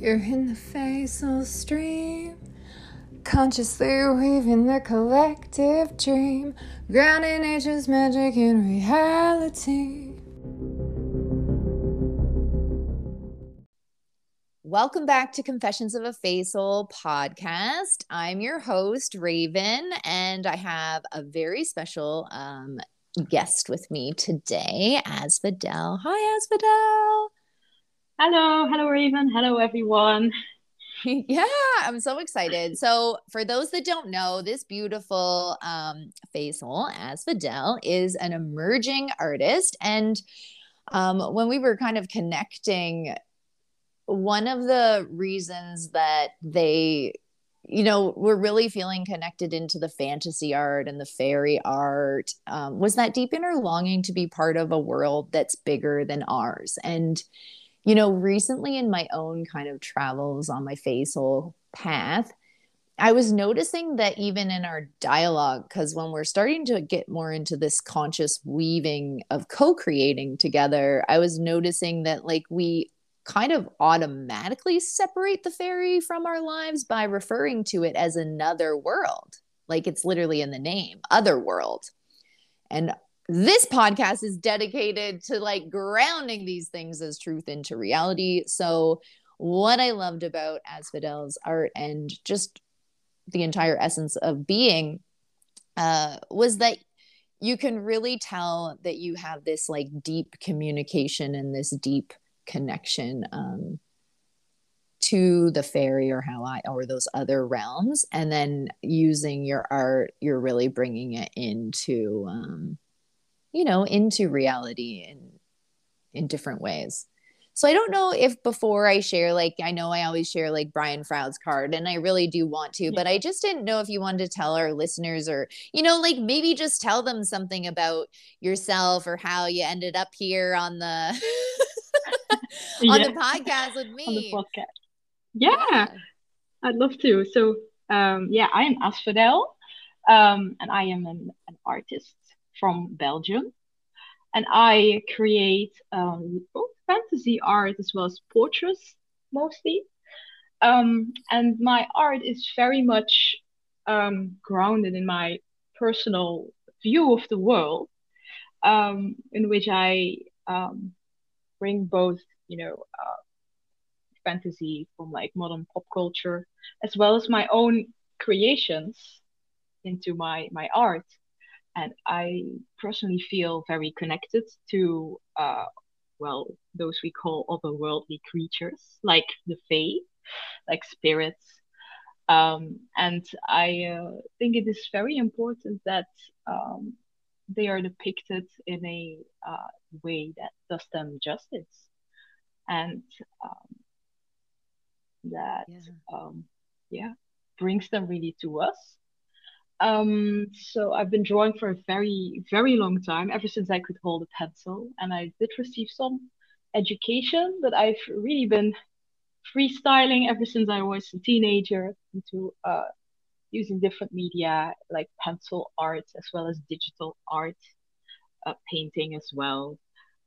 You're in the facial stream, consciously weaving the collective dream, grounding nature's magic in reality. Welcome back to Confessions of a Facial podcast. I'm your host, Raven, and I have a very special um, guest with me today, Asfodel. Hi, Asfodel. Hello, hello, Raven. Hello, everyone. yeah, I'm so excited. So, for those that don't know, this beautiful um, facial, Asfodel, is an emerging artist. And um, when we were kind of connecting, one of the reasons that they you know, we're really feeling connected into the fantasy art and the fairy art. Um, was that deep inner longing to be part of a world that's bigger than ours? And you know, recently in my own kind of travels on my facial path, I was noticing that even in our dialogue, because when we're starting to get more into this conscious weaving of co creating together, I was noticing that like we kind of automatically separate the fairy from our lives by referring to it as another world. Like it's literally in the name, other world. And this podcast is dedicated to like grounding these things as truth into reality. So, what I loved about Asfodel's art and just the entire essence of being uh, was that you can really tell that you have this like deep communication and this deep connection um, to the fairy or how I or those other realms, and then using your art, you're really bringing it into um, you know, into reality in in different ways. So I don't know if before I share, like I know I always share like Brian Froud's card, and I really do want to, yeah. but I just didn't know if you wanted to tell our listeners, or you know, like maybe just tell them something about yourself or how you ended up here on the on the podcast with me. On the podcast. Yeah, yeah, I'd love to. So um, yeah, I am Asfodel, um, and I am an, an artist from Belgium. And I create um, fantasy art as well as portraits mostly. Um, and my art is very much um, grounded in my personal view of the world, um, in which I um, bring both, you know, uh, fantasy from like modern pop culture, as well as my own creations into my my art and I personally feel very connected to, uh, well, those we call otherworldly creatures, like the Fae, like spirits. Um, and I uh, think it is very important that um, they are depicted in a uh, way that does them justice and um, that yeah. Um, yeah brings them really to us um, so I've been drawing for a very, very long time, ever since I could hold a pencil. And I did receive some education, but I've really been freestyling ever since I was a teenager into uh, using different media like pencil art as well as digital art, uh, painting as well.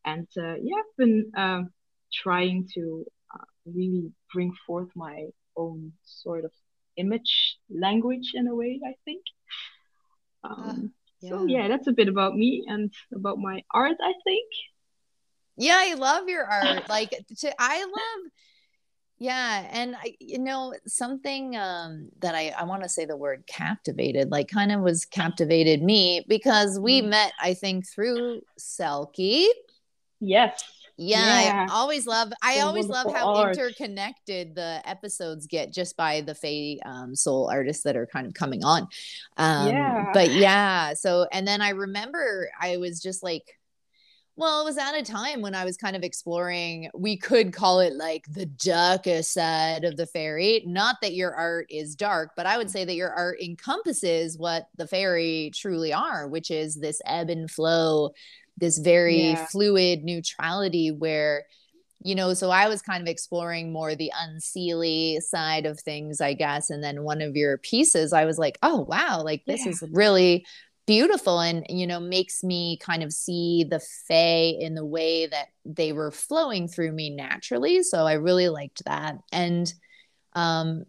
And uh, yeah, I've been um, trying to uh, really bring forth my own sort of image language in a way, I think. Ah, um, yeah. So yeah, that's a bit about me and about my art, I think. Yeah, I love your art. like to, I love yeah, and I, you know something um, that I I want to say the word captivated, like kind of was captivated me because we mm. met I think through Selkie. Yes. Yeah, yeah. I always love. I always love how art. interconnected the episodes get just by the Fae um, soul artists that are kind of coming on. Um, yeah. But yeah, so and then I remember I was just like, well, it was at a time when I was kind of exploring. We could call it like the darker side of the fairy. Not that your art is dark, but I would say that your art encompasses what the fairy truly are, which is this ebb and flow this very yeah. fluid neutrality where you know so i was kind of exploring more the unseelie side of things i guess. And then one of your pieces i was like oh wow like this yeah. is really beautiful and you know makes me kind of see the fae in the way that they were flowing through me naturally. So i really liked that. And um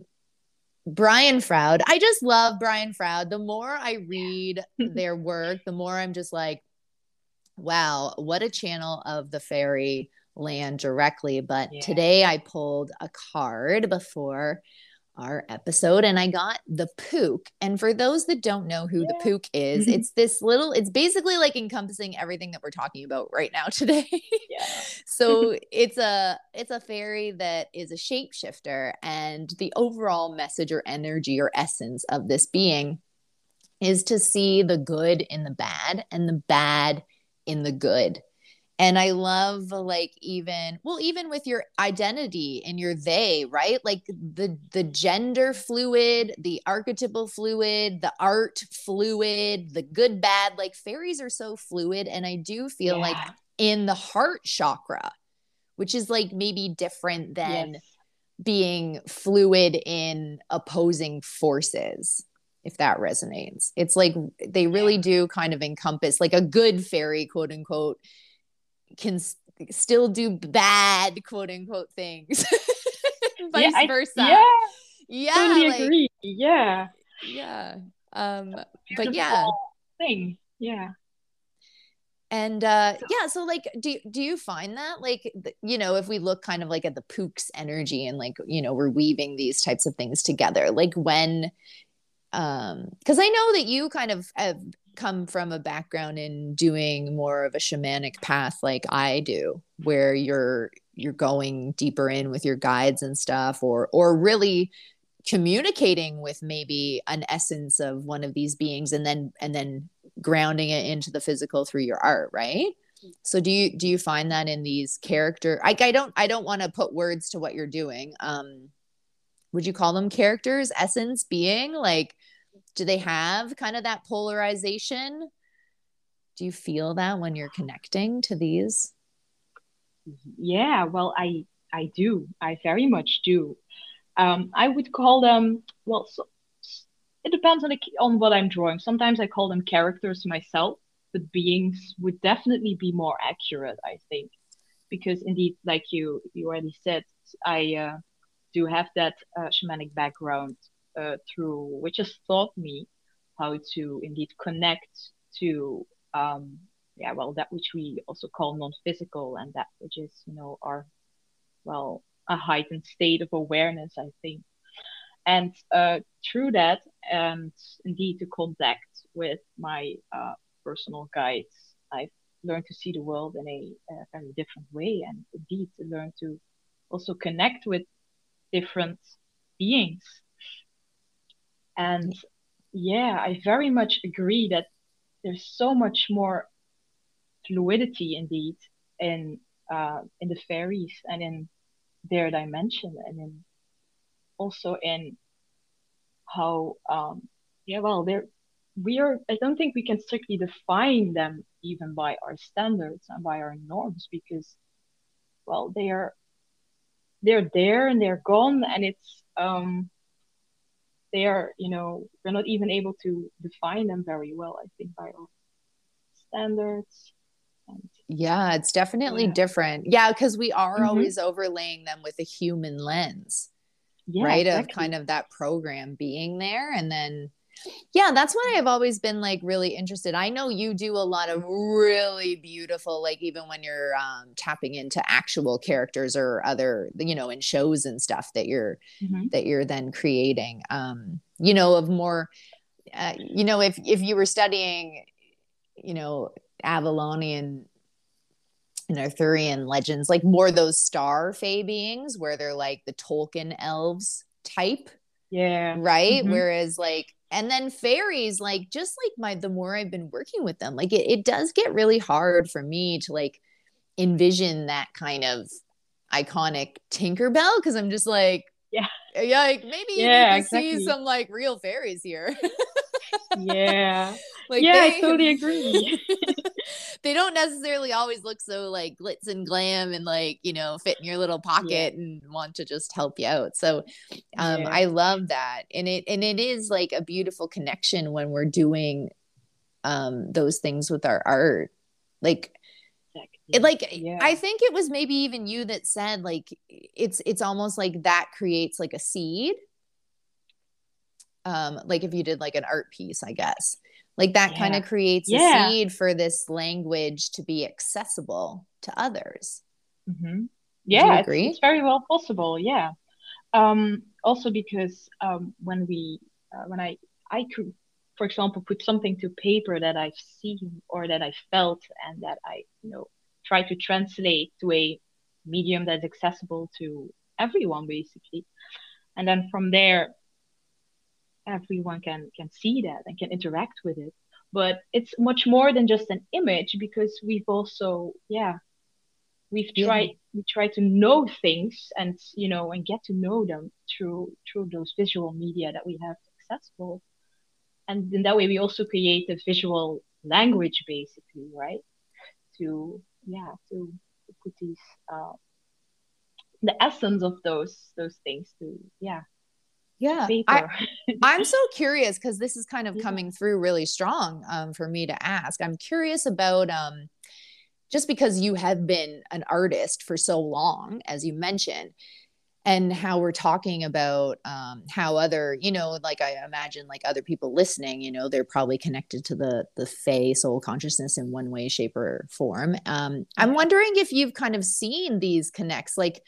brian froud i just love brian froud. The more i read their work the more i'm just like wow what a channel of the fairy land directly but yeah. today i pulled a card before our episode and I got the Pook. And for those that don't know who yeah. the Pook is, it's this little, it's basically like encompassing everything that we're talking about right now today. Yeah. so it's a it's a fairy that is a shapeshifter and the overall message or energy or essence of this being is to see the good in the bad and the bad in the good and i love like even well even with your identity and your they right like the the gender fluid the archetypal fluid the art fluid the good bad like fairies are so fluid and i do feel yeah. like in the heart chakra which is like maybe different than yes. being fluid in opposing forces if that resonates. It's like they really do kind of encompass like a good fairy quote unquote can s- still do bad quote unquote things. Vice yeah, versa. yeah. Yeah totally like, agree. Yeah. Yeah um but yeah. thing. Yeah. And uh yeah so like do do you find that like you know if we look kind of like at the pook's energy and like you know we're weaving these types of things together like when um because i know that you kind of have come from a background in doing more of a shamanic path like I do where you're you're going deeper in with your guides and stuff or or really communicating with maybe an essence of one of these beings and then and then grounding it into the physical through your art right? So do you do you find that in these character like i don't i don't want to put words to what you're doing. Um would you call them characters? Essence? Being? Like do they have kind of that polarization? Do you feel that when you're connecting to these? Yeah well i i do. I very much do. Um i would call them well so, it depends on the, on what i'm drawing. Sometimes i call them characters myself but beings would definitely be more accurate i think. Because indeed like you you already said i uh, do have that uh, shamanic background uh, through which has taught me how to indeed connect to um, yeah well that which we also call non-physical and that which is you know our well a heightened state of awareness i think. And uh, through that and indeed to contact with my uh, personal guides i've learned to see the world in a, a very different way and indeed to learn to also connect with different beings and yeah, I very much agree that there's so much more fluidity indeed in uh, in the fairies and in their dimension and in also in how um, yeah well they're we are I don't think we can strictly define them even by our standards and by our norms because well they are they're there and they're gone and it's um they are, you know, we're not even able to define them very well, I think, by our standards. And, yeah, it's definitely yeah. different. Yeah, because we are mm-hmm. always overlaying them with a human lens, yeah, right? Exactly. Of kind of that program being there. And then yeah that's why i've always been like really interested i know you do a lot of really beautiful like even when you're um, tapping into actual characters or other you know in shows and stuff that you're mm-hmm. that you're then creating um you know of more uh, you know if if you were studying you know avalonian and arthurian legends like more those star fae beings where they're like the tolkien elves type yeah right mm-hmm. whereas like and then fairies like just like my the more i've been working with them like it, it does get really hard for me to like envision that kind of iconic tinkerbell because i'm just like yeah. Yeah like maybe yeah, you exactly. see some like real fairies here. Yeah. Like yeah they, i totally agree they don't necessarily always look so like glitz and glam and like you know fit in your little pocket yeah. and want to just help you out so um yeah. i love that and it and it is like a beautiful connection when we're doing um those things with our art like it like Yeah. i think it was maybe even you that said like it's it's almost like that creates like a seed um like if you did like an art piece i guess like that kind of creates Yeah. a seed for this language to be accessible to others hmm you Yeah, it's, it's very well possible. Yeah. Um, also because um, when we uh, when I I could, for example, put something to paper that I've seen or that I felt and that I you know try to translate to a medium that's accessible to everyone basically, and then from there everyone can can see that and can interact with it. But it's much more than just an image because we've also yeah we've Yeah. tried we try to know things and you know and get to know them through through those visual media that we have accessible and in that way we also create a visual language basically right to yeah to, to put these uh the essence of those those things to yeah yeah I, i'm so curious because this is kind of coming through really strong um, for me to ask. I'm curious about um, just because you have been an artist for so long as you mentioned and how we're talking about um, how other you know like i imagine like other people listening you know they're probably connected to the the Fae soul consciousness in one way shape or form. Um, i'm wondering if you've kind of seen these connects like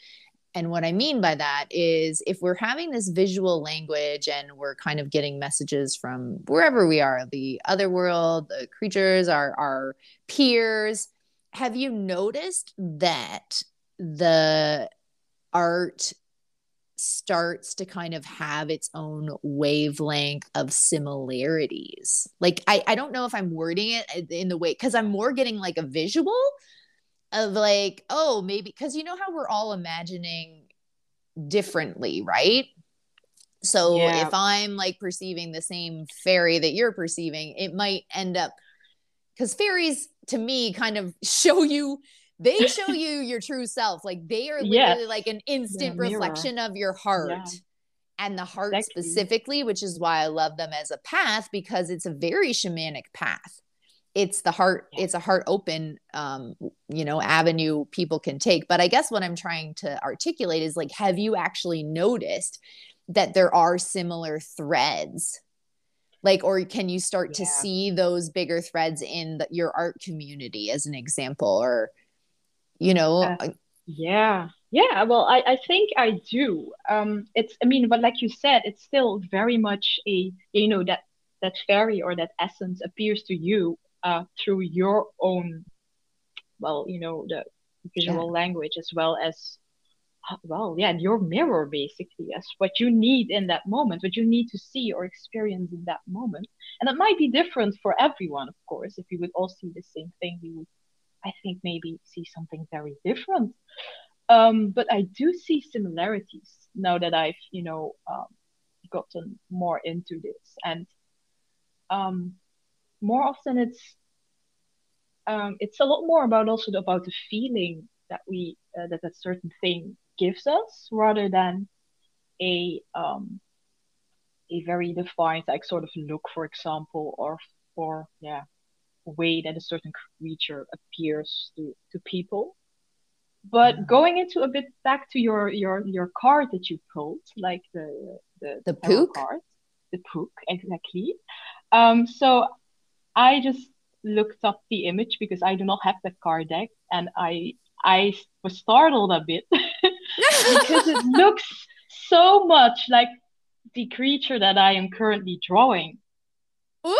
and what i mean by that is if we're having this visual language and we're kind of getting messages from wherever we are the other world the creatures our our peers have you noticed that the art starts to kind of have its own wavelength of similarities? Like i i don't know if i'm wording it in the way because i'm more getting like a visual of like oh maybe because you know how we're all imagining differently right? So Yeah. if i'm like perceiving the same fairy that you're perceiving it might end up because fairies to me kind of show you they show you your true self. Like they are literally like an instant reflection of your heart and the heart specifically which is why i love them as a path because it's a very shamanic path it's the heart it's a heart open um you know avenue people can take. But i guess what i'm trying to articulate is like have you actually noticed that there are similar threads? Like or can you start to see those bigger threads in the, your art community as an example or you know Uh, Yeah, yeah. Well, I, I think I do. Um, it's, I mean, but like you said, it's still very much a, you know, that that fairy or that essence appears to you uh through your own, well, you know, the visual language as well as, uh, well, yeah, your mirror basically as what you need in that moment, what you need to see or experience in that moment. And it might be different for everyone, of course. If we would all see the same thing, we would I think maybe see something very different. Um, but I do see similarities now that I've, you know, um, gotten more into this. And um, more often it's um, it's a lot more about also about the feeling that we uh, that a certain thing gives us rather than a um, a very defined like sort of look, for example, or or yeah way that a certain creature appears to, to people. But Mhm. going into a bit back to your your your card that you pulled, like the the, The Pook? card, the pook, exactly. Um, so I just looked up the image because I do not have that card deck, and I I was startled a bit because it looks so much like the creature that I am currently drawing. Ooh,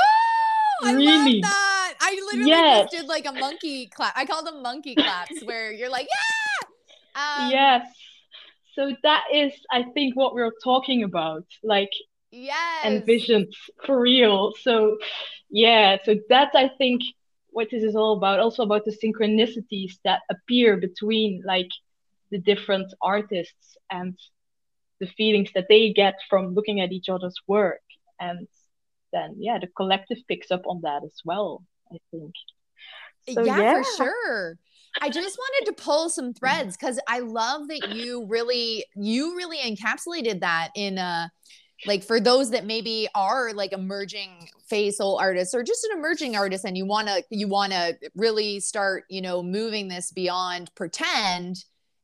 I Really? love that. I literally Yes. just did like a monkey clap. I call them monkey claps where you're like, yeah. Um, yes. So that is, I think, what we're talking about, like Yes. envisioned for real. So, yeah. So that's, I think, what this is all about. Also about the synchronicities that appear between like the different artists and the feelings that they get from looking at each other's work, and then yeah, the collective picks up on that as well. I think. So, yeah, for sure. I just wanted to pull some threads because I love that you really, you really encapsulated that in a like for those that maybe are like emerging Fae Soul artist or just an emerging artist and you want to you want to really start you know moving this beyond pretend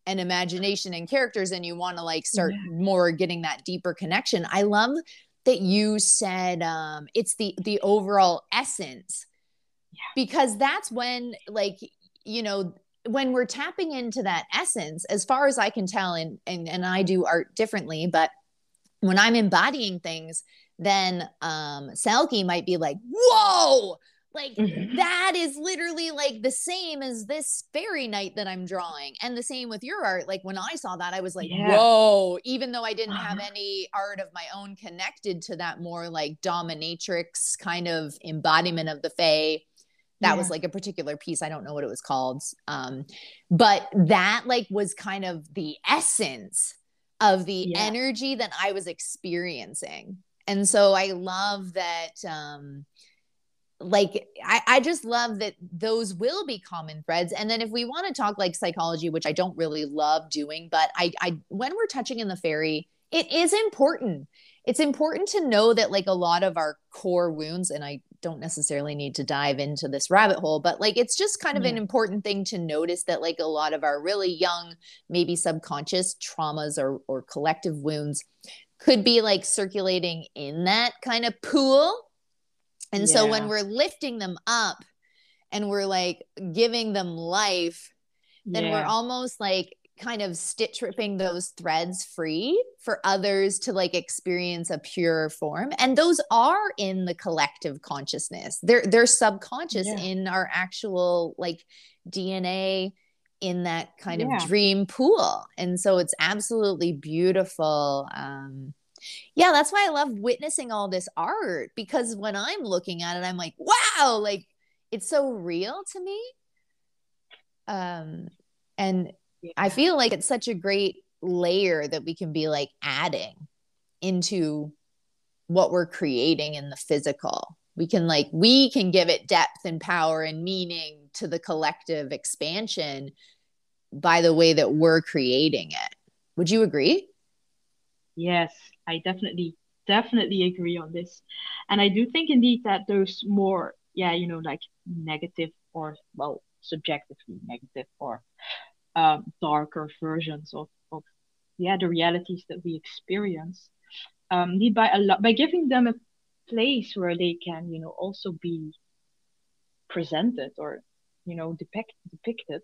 and imagination and characters and you want to like start yeah. more getting that deeper connection i love that you said um it's the the overall essence yeah. because that's when like you know when we're tapping into that essence as far as i can tell and and, and i do art differently but when i'm embodying things then um selkie might be like whoa like mm-hmm. that is literally like the same as this fairy knight that I'm drawing. And the same with your art. Like when I saw that, I was like, yeah. whoa, even though I didn't have uh-huh. any art of my own connected to that more like dominatrix kind of embodiment of the Fae. That yeah. was like a particular piece. I don't know what it was called. Um, but that like was kind of the essence of the yeah. energy that I was experiencing. And so I love that um like I, I just love that those will be common threads and then if we want to talk like psychology which i don't really love doing but i i when we're touching in the fairy it is important it's important to know that like a lot of our core wounds and i don't necessarily need to dive into this rabbit hole but like it's just kind of yeah. an important thing to notice that like a lot of our really young maybe subconscious traumas or or collective wounds could be like circulating in that kind of pool and yeah. so when we're lifting them up and we're like giving them life, then yeah. we're almost like kind of stitch ripping those threads free for others to like experience a pure form and those are in the collective consciousness they're they're subconscious yeah. in our actual like dna in that kind yeah. of dream pool and so it's absolutely beautiful um yeah, that's why I love witnessing all this art because when I'm looking at it, I'm like, wow, like it's so real to me. Um, and. I feel like it's such a great layer that we can be like adding into what we're creating in the physical. We can like, we can give it depth and power and meaning to the collective expansion by the way that we're creating it. Would you agree? Yes, I definitely definitely agree on this. And I do think indeed that those more, yeah, you know, like negative or well, subjectively negative or um, darker versions of, of yeah the realities that we experience. Um, need by a lot by giving them a place where they can you know also be presented or you know depict depicted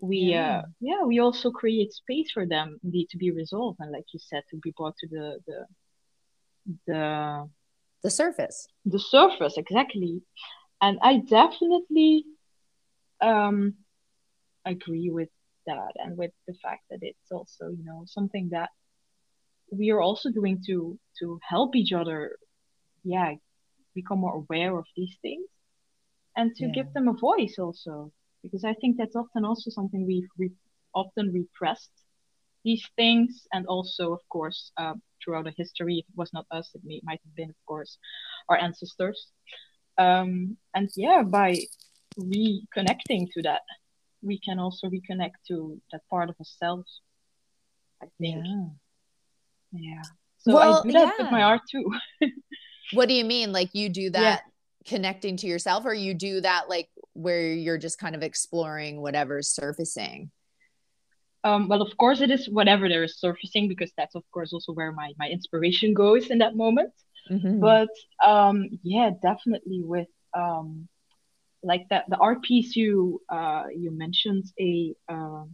we yeah. uh yeah we also create space for them indeed to be resolved and like you said to be brought to the the the the surface. The surface exactly. And i definitely um agree with that and with the fact that it's also you know something that we are also doing to to help each other yeah become more aware of these things and to yeah. give them a voice also because I think that's often also something we've re- often repressed these things, and also, of course, uh, throughout the history, if it was not us, it may, might have been, of course, our ancestors. Um, and yeah, by reconnecting to that, we can also reconnect to that part of ourselves. I think. Yeah. yeah. So well, I do that yeah. with my art too. what do you mean? Like you do that yeah. connecting to yourself, or you do that like where you're just kind of exploring whatever's surfacing? Um, well, of course, it is whatever there is surfacing because that's, of course, also where my, my inspiration goes in that moment. Mm-hmm. But um, yeah, definitely with um, like that the art piece you uh, you mentioned a uh,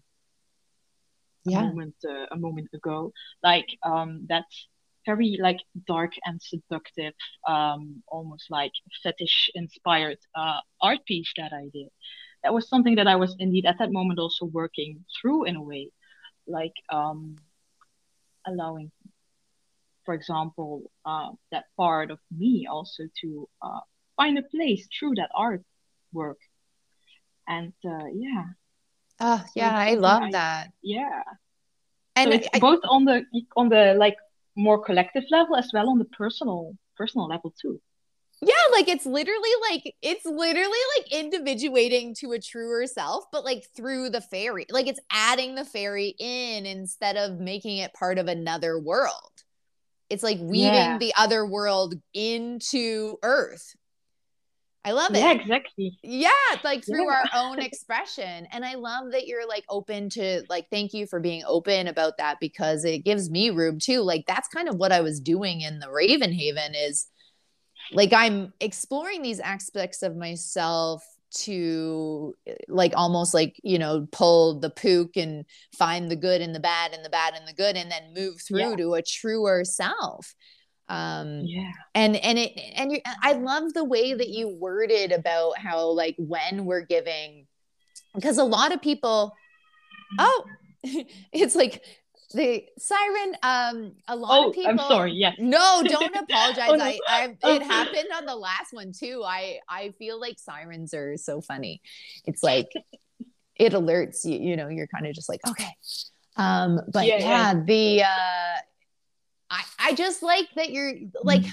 yeah. moment uh, a moment ago, like um, that's very like dark and seductive, um, almost like fetish inspired uh, art piece that I did. That was something that I was indeed at that moment also working through in a way, like um, allowing, for example, uh, that part of me also to uh, find a place through that artwork. And uh, yeah. Oh yeah, I love I, that. Yeah. And so it's I, both on the on the like more collective level as well on the personal personal level too yeah like it's literally like it's literally like individuating to a truer self but like through the fairy like it's adding the fairy in instead of making it part of another world It's like weaving Yeah. the other world into Earth. I love it. Yeah, exactly. Yeah, it's like through Yeah. our own expression. And I love that you're like open to like thank you for being open about that because it gives me room too. Like that's kind of what I was doing in the Ravenhaven is like I'm exploring these aspects of myself to eh, like almost like, you know, pull the pook and find the good and the bad and the bad and the good and then move through Yeah. to a truer self. Um Yeah. and and it and you i love the way that you worded about how like when we're giving because a lot of people oh it's like the siren um a lot Oh, of people I'm sorry. Yes. no don't apologize Oh, no. i i Oh. it happened on the last one too i i feel like sirens are so funny it's like it alerts you you know you're kind of just like okay um but Yeah, yeah, yeah. the uh I, I just like that you're like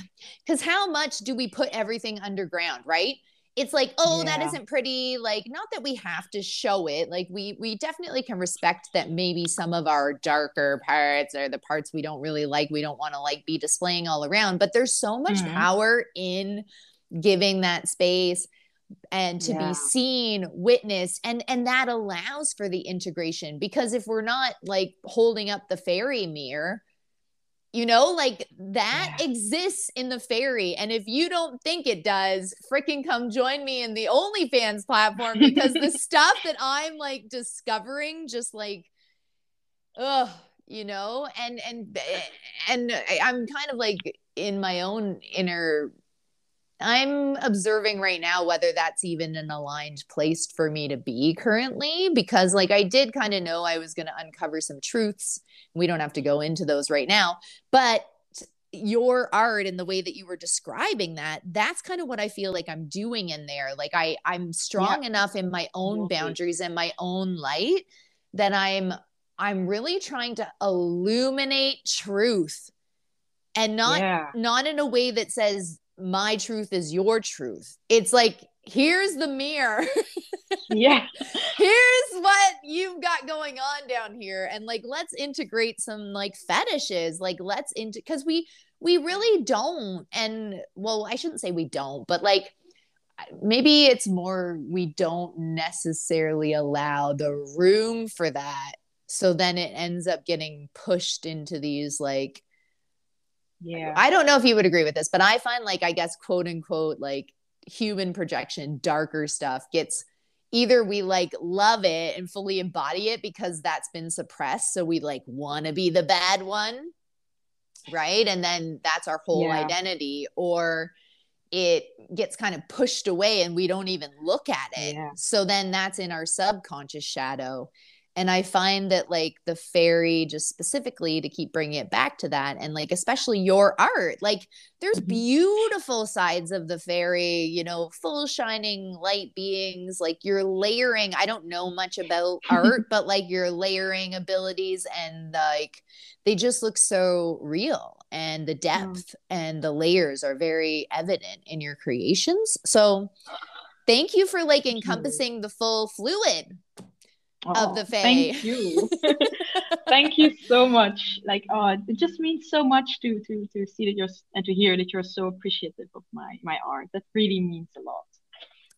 because how much do we put everything underground right it's like oh that Yeah. isn't pretty like not that we have to show it like we we definitely can respect that maybe some of our darker parts or the parts we don't really like we don't want to like be displaying all around but there's so much Mhm. power in giving that space and to Yeah. be seen witnessed and and that allows for the integration because if we're not like holding up the fairy mirror you know like that Yeah. exists in the fairy and if you don't think it does freaking come join me in the onlyfans platform because the stuff that i'm like discovering just like ugh you know and and eh, and I- i'm kind of like in my own inner I'm observing right now whether that's even an aligned place for me to be currently because like I did kind of know I was going to uncover some truths. We don't have to go into those right now, but your art and the way that you were describing that that's kind of what I feel like I'm doing in there. Like I I'm strong enough in my own boundaries and my own light that I'm I'm really trying to illuminate truth and not yeah. not in a way that says my truth is your truth. It's like, here's the mirror. Yeah. here's what you've got going on down here. And like, let's integrate some like fetishes. Like, let's into because we we really don't. And well, I shouldn't say we don't, but like maybe it's more we don't necessarily allow the room for that. So then it ends up getting pushed into these like Yeah. I don't know if you would agree with this, but I find like I guess quote unquote like human projection, darker stuff gets either we like love it and fully embody it because that's been suppressed, so we like want to be the bad one, right? And then that's our whole Yeah. identity, or it gets kind of pushed away and we don't even look at it. Yeah. So then that's in our subconscious shadow. And I find that like the fairy, just specifically to keep bringing it back to that, and like especially your art, like there's Mhm. beautiful sides of the fairy, you know, full shining light beings. Like you're layering. I don't know much about art, but like your layering abilities and like they just look so real, and the depth and the layers are very evident in your creations. So thank you for like encompassing the full fluid of Oh, the fae. Thank you. thank you so much. Like, oh, it just means so much to to to see that you're and to hear that you're so appreciative of my my art. That really means a lot.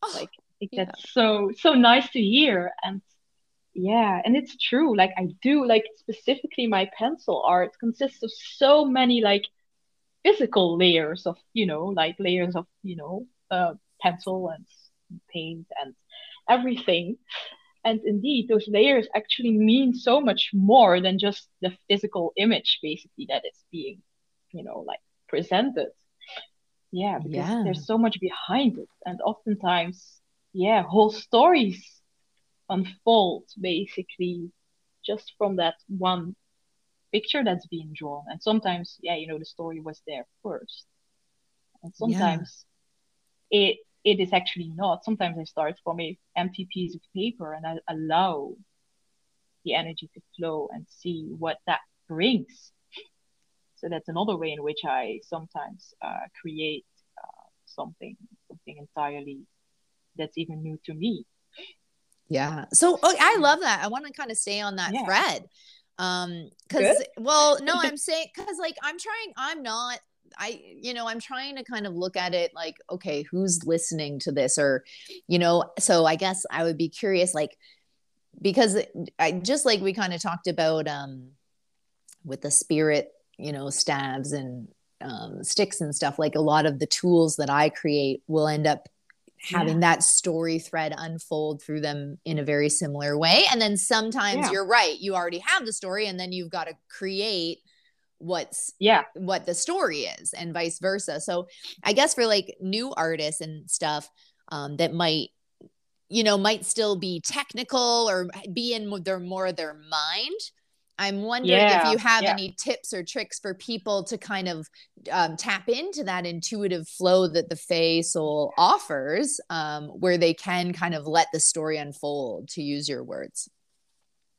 Oh, Like, I think yeah. that's so so nice to hear. And yeah, and it's true. Like, I do like specifically my pencil art consists of so many like physical layers of you know like layers of you know uh, pencil and paint and everything and indeed those layers actually mean so much more than just the physical image basically that is being you know like presented yeah because Yeah. there's so much behind it and oftentimes yeah whole stories unfold basically just from that one picture that's being drawn and sometimes yeah you know the story was there first and Yeah. sometimes it it is actually not sometimes i start from a empty piece of paper and i allow the energy to flow and see what that brings so that's another way in which i sometimes uh, create uh, something something entirely that's even new to me Yeah. So oh, I love that. I want to kind of stay on that Yeah. thread. Um, because well, no, I'm saying because like I'm trying, I'm not I, you know, I'm trying to kind of look at it like, okay, who's listening to this? Or, you know, so I guess I would be curious, like, because I just like we kind of talked about um with the spirit, you know, stabs and um, sticks and stuff, like a lot of the tools that I create will end up having yeah. that story thread unfold through them in a very similar way. And then sometimes yeah. you're right, you already have the story, and then you've got to create what's yeah. what the story is and vice versa. So i guess for like new artists and stuff um, that might you know might still be technical or be in their more their mind i'm wondering yeah, if you have yeah. any tips or tricks for people to kind of um, tap into that intuitive flow that the Fae soul offers um, where they can kind of let the story unfold to use your words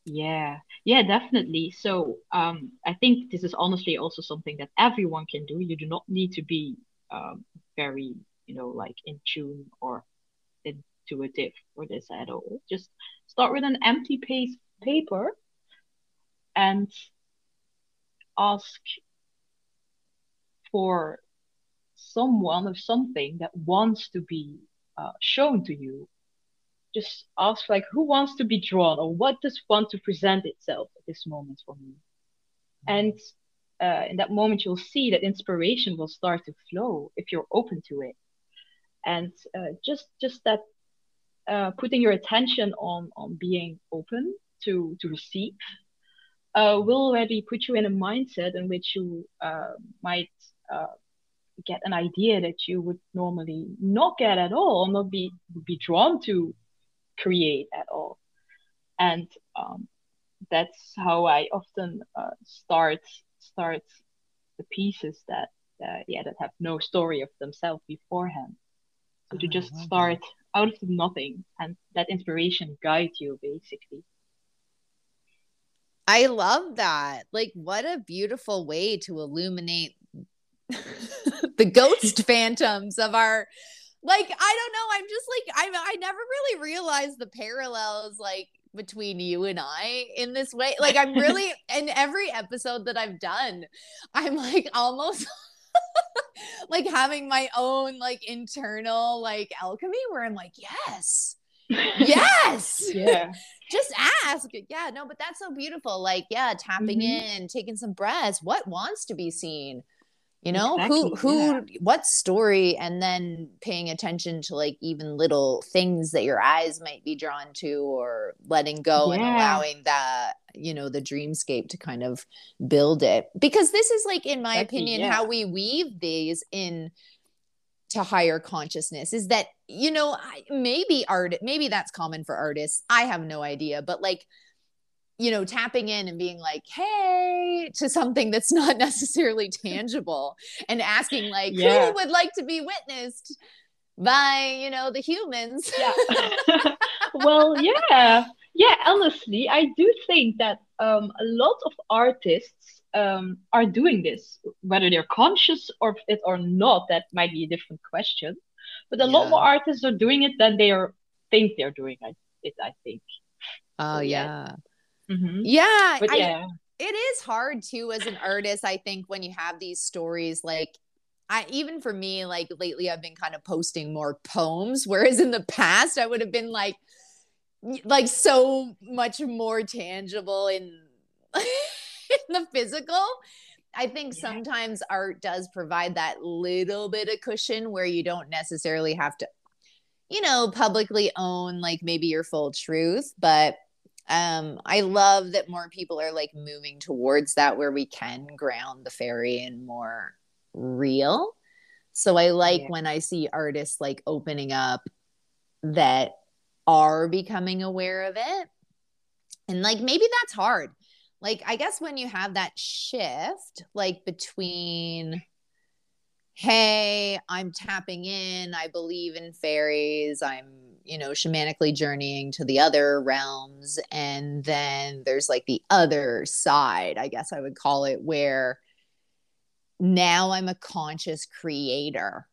yeah, yeah, definitely. So um, I think this is honestly also something that everyone can do. You do not need to be um, very, you know, like in tune or intuitive for this at all. Just start with an empty page paper and ask for someone or something that wants to be uh, shown to you just ask like who wants to be drawn or what does want to present itself at this moment for me? And uh, in that moment you'll see that inspiration will start to flow if you're open to it. And uh, just just that uh, putting your attention on on being open to to receive uh, will already put you in a mindset in which you uh, might uh, get an idea that you would normally not get at all, or not be be drawn to create at all. And um, that's how I often uh, start start the pieces that uh, yeah that have no story of themselves beforehand. So to just start that. out of nothing and that inspiration guide you basically. I love that. Like, what a beautiful way to illuminate the ghost phantoms of our like I don't know. I'm just like I I never really realized the parallels like between you and I in this way. Like I'm really in every episode that I've done, I'm like almost like having my own like internal like alchemy where I'm like, yes. Yes. yeah. Just ask. Yeah, no, but that's so beautiful. Like, yeah, tapping mm-hmm. in, taking some breaths. What wants to be seen? You know exactly, who who yeah. what story and then paying attention to like even little things that your eyes might be drawn to or letting go yeah. and allowing that you know the dreamscape to kind of build it because this is like in my exactly, opinion yeah. how we weave these in to higher consciousness is that you know maybe art maybe that's common for artists i have no idea but like you know, tapping in and being like, hey, to something that's not necessarily tangible and asking, like, yeah. who would like to be witnessed by, you know, the humans? Yeah. well, yeah. Yeah, honestly, I do think that um, a lot of artists um, are doing this, whether they're conscious of it or not, that might be a different question. But a yeah. lot more artists are doing it than they are think they're doing it, I think. Oh, yeah. yeah. Mm-hmm. Yeah, but yeah. I, it is hard too as an artist. I think when you have these stories, like I even for me, like lately, I've been kind of posting more poems, whereas in the past, I would have been like, like so much more tangible in in the physical. I think yeah. sometimes art does provide that little bit of cushion where you don't necessarily have to, you know, publicly own like maybe your full truth, but um i love that more people are like moving towards that where we can ground the fairy in more real. So i like yeah. when i see artists like opening up that are becoming aware of it. And like maybe that's hard. Like i guess when you have that shift like between hey i'm tapping in i believe in fairies i'm you know, shamanically journeying to the other realms. And then there's like the other side, I guess I would call it, where now I'm a conscious creator.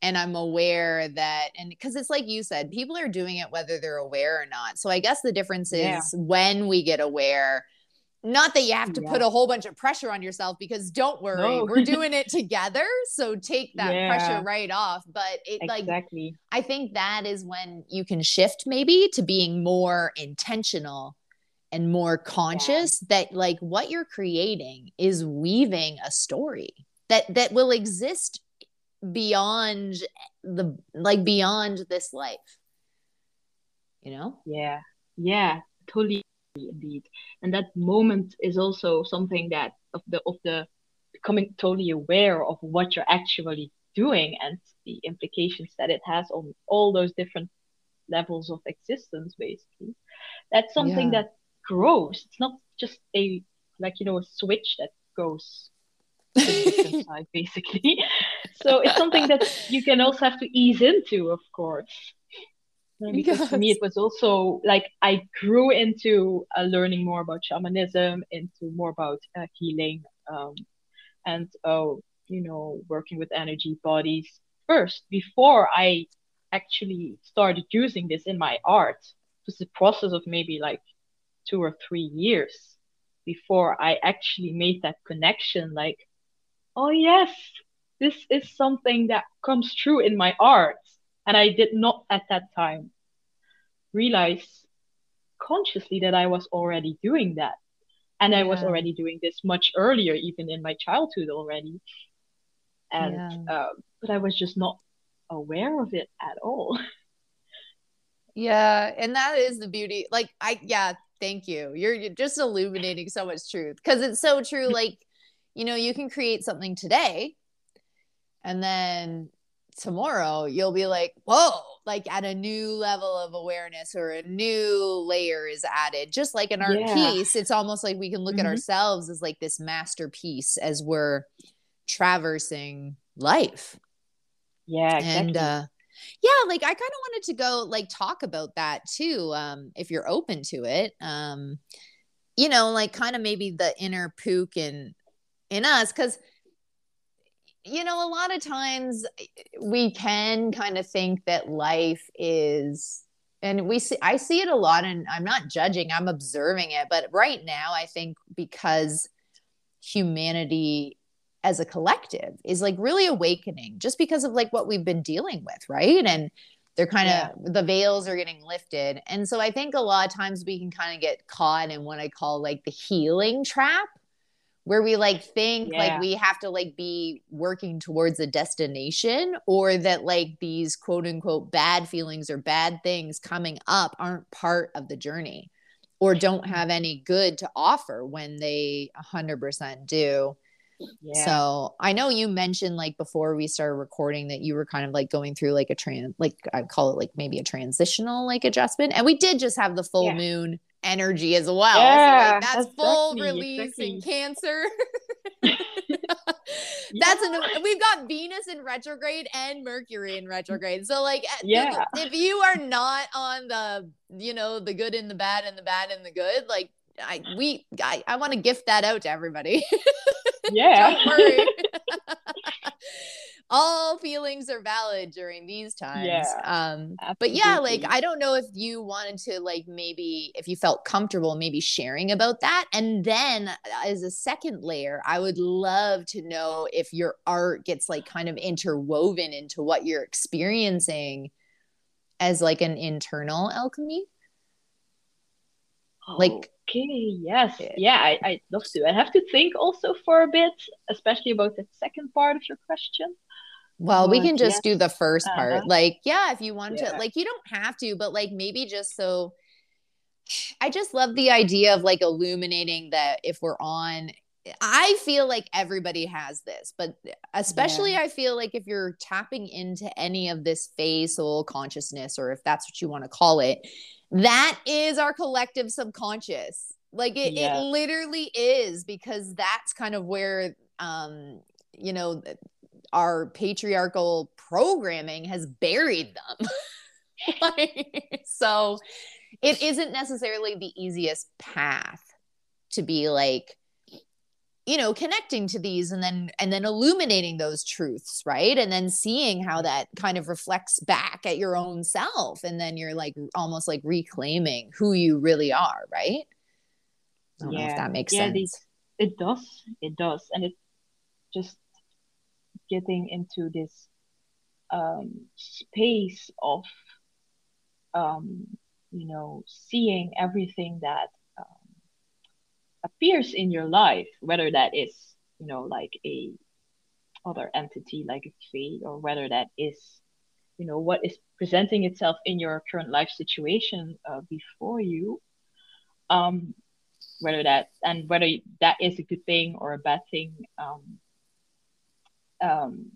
And I'm aware that, and because it's like you said, people are doing it whether they're aware or not. So I guess the difference is yeah. when we get aware, not that you have to yeah. put a whole bunch of pressure on yourself because don't worry no. we're doing it together so take that yeah. pressure right off but it exactly. like i think that is when you can shift maybe to being more intentional and more conscious yeah. that like what you're creating is weaving a story that that will exist beyond the like beyond this life you know yeah yeah totally indeed. And that moment is also something that of the of the becoming totally aware of what you're actually doing and the implications that it has on all those different levels of existence basically. That's something yeah. that grows. It's not just a like you know a switch that goes side basically. So it's something that you can also have to ease into of course because yes. for me it was also like i grew into uh, learning more about shamanism into more about uh, healing um, and uh, you know working with energy bodies first before i actually started using this in my art it was a process of maybe like two or three years before i actually made that connection like oh yes this is something that comes true in my art and I did not at that time realize consciously that I was already doing that. And I was already doing this much earlier, even in my childhood already. And, yeah. uh, but I was just not aware of it at all. Yeah. And that is the beauty. Like, I, yeah, thank you. You're, you're just illuminating so much truth because it's so true. Like, you know, you can create something today and then tomorrow you'll be like whoa like at a new level of awareness or a new layer is added just like an art yeah. piece it's almost like we can look mm-hmm. at ourselves as like this masterpiece as we're traversing life yeah exactly. and uh yeah like i kind of wanted to go like talk about that too um if you're open to it um you know like kind of maybe the inner pook in in us because you know, a lot of times eh, we can kind of think that life is and we see I see it a lot and I'm not judging, I'm observing it, but right now I think because humanity as a collective is like really awakening just because of like what we've been dealing with, right? And they're kind of yeah. the veils are getting lifted. And so I think a lot of times we can kind of get caught in what I call like the healing trap where we like think yeah. like we have to like be working towards a destination or that like these quote unquote bad feelings or bad things coming up aren't part of the journey or don't have any good to offer when they 100% do. Yeah. So I know you mentioned like before we started recording that you were kind of like going through like a trans like I call it like maybe a transitional like adjustment and we did just have the full yeah. moon energy as well. Yeah, so like that's full release exactly. in Cancer. that's yeah. an we've got Venus in retrograde and Mercury in retrograde. So like eh, yeah. if, if you are not on the you know the good and the bad and the bad and the good, like I we I, I want to gift that out to everybody. Yeah. Don't worry all feelings are valid during these times. Yeah, um, but yeah, like I don't know if you wanted to like maybe if you felt comfortable maybe sharing about that. And then uh, as a second layer, I would love to know if your art gets like kind of interwoven into what you're experiencing as like an internal alchemy. Like Okay, yes. Yeah, I, I'd love to. I have to think also for a bit, especially about the second part of your question. Well, we can just yes. do the 1st uh-huh. part. Like, yeah, if you want yeah. to, like, you don't have to, but like maybe just so I just love the idea of like illuminating that if we're on, I feel like everybody has this, but especially yeah. I feel like if you're tapping into any of this Fae soul consciousness, or if that's what you want to call it, that is our collective subconscious. Like it, yeah. it literally is because that's kind of where um you know our patriarchal programming has buried them. so it isn't necessarily the easiest path to be like you know connecting to these and then and then illuminating those truths right and then seeing how that kind of reflects back at your own self and then you're like almost like reclaiming who you really are right I don't yeah. know if that makes yeah, sense. it does. It does. And it just getting into this um, space of, um, you know, seeing everything that um, appears in your life, whether that is, you know, like a other entity like a fate, or whether that is, you know, what is presenting itself in your current life situation uh, before you. Um, whether that and whether that is a good thing or a bad thing um, um,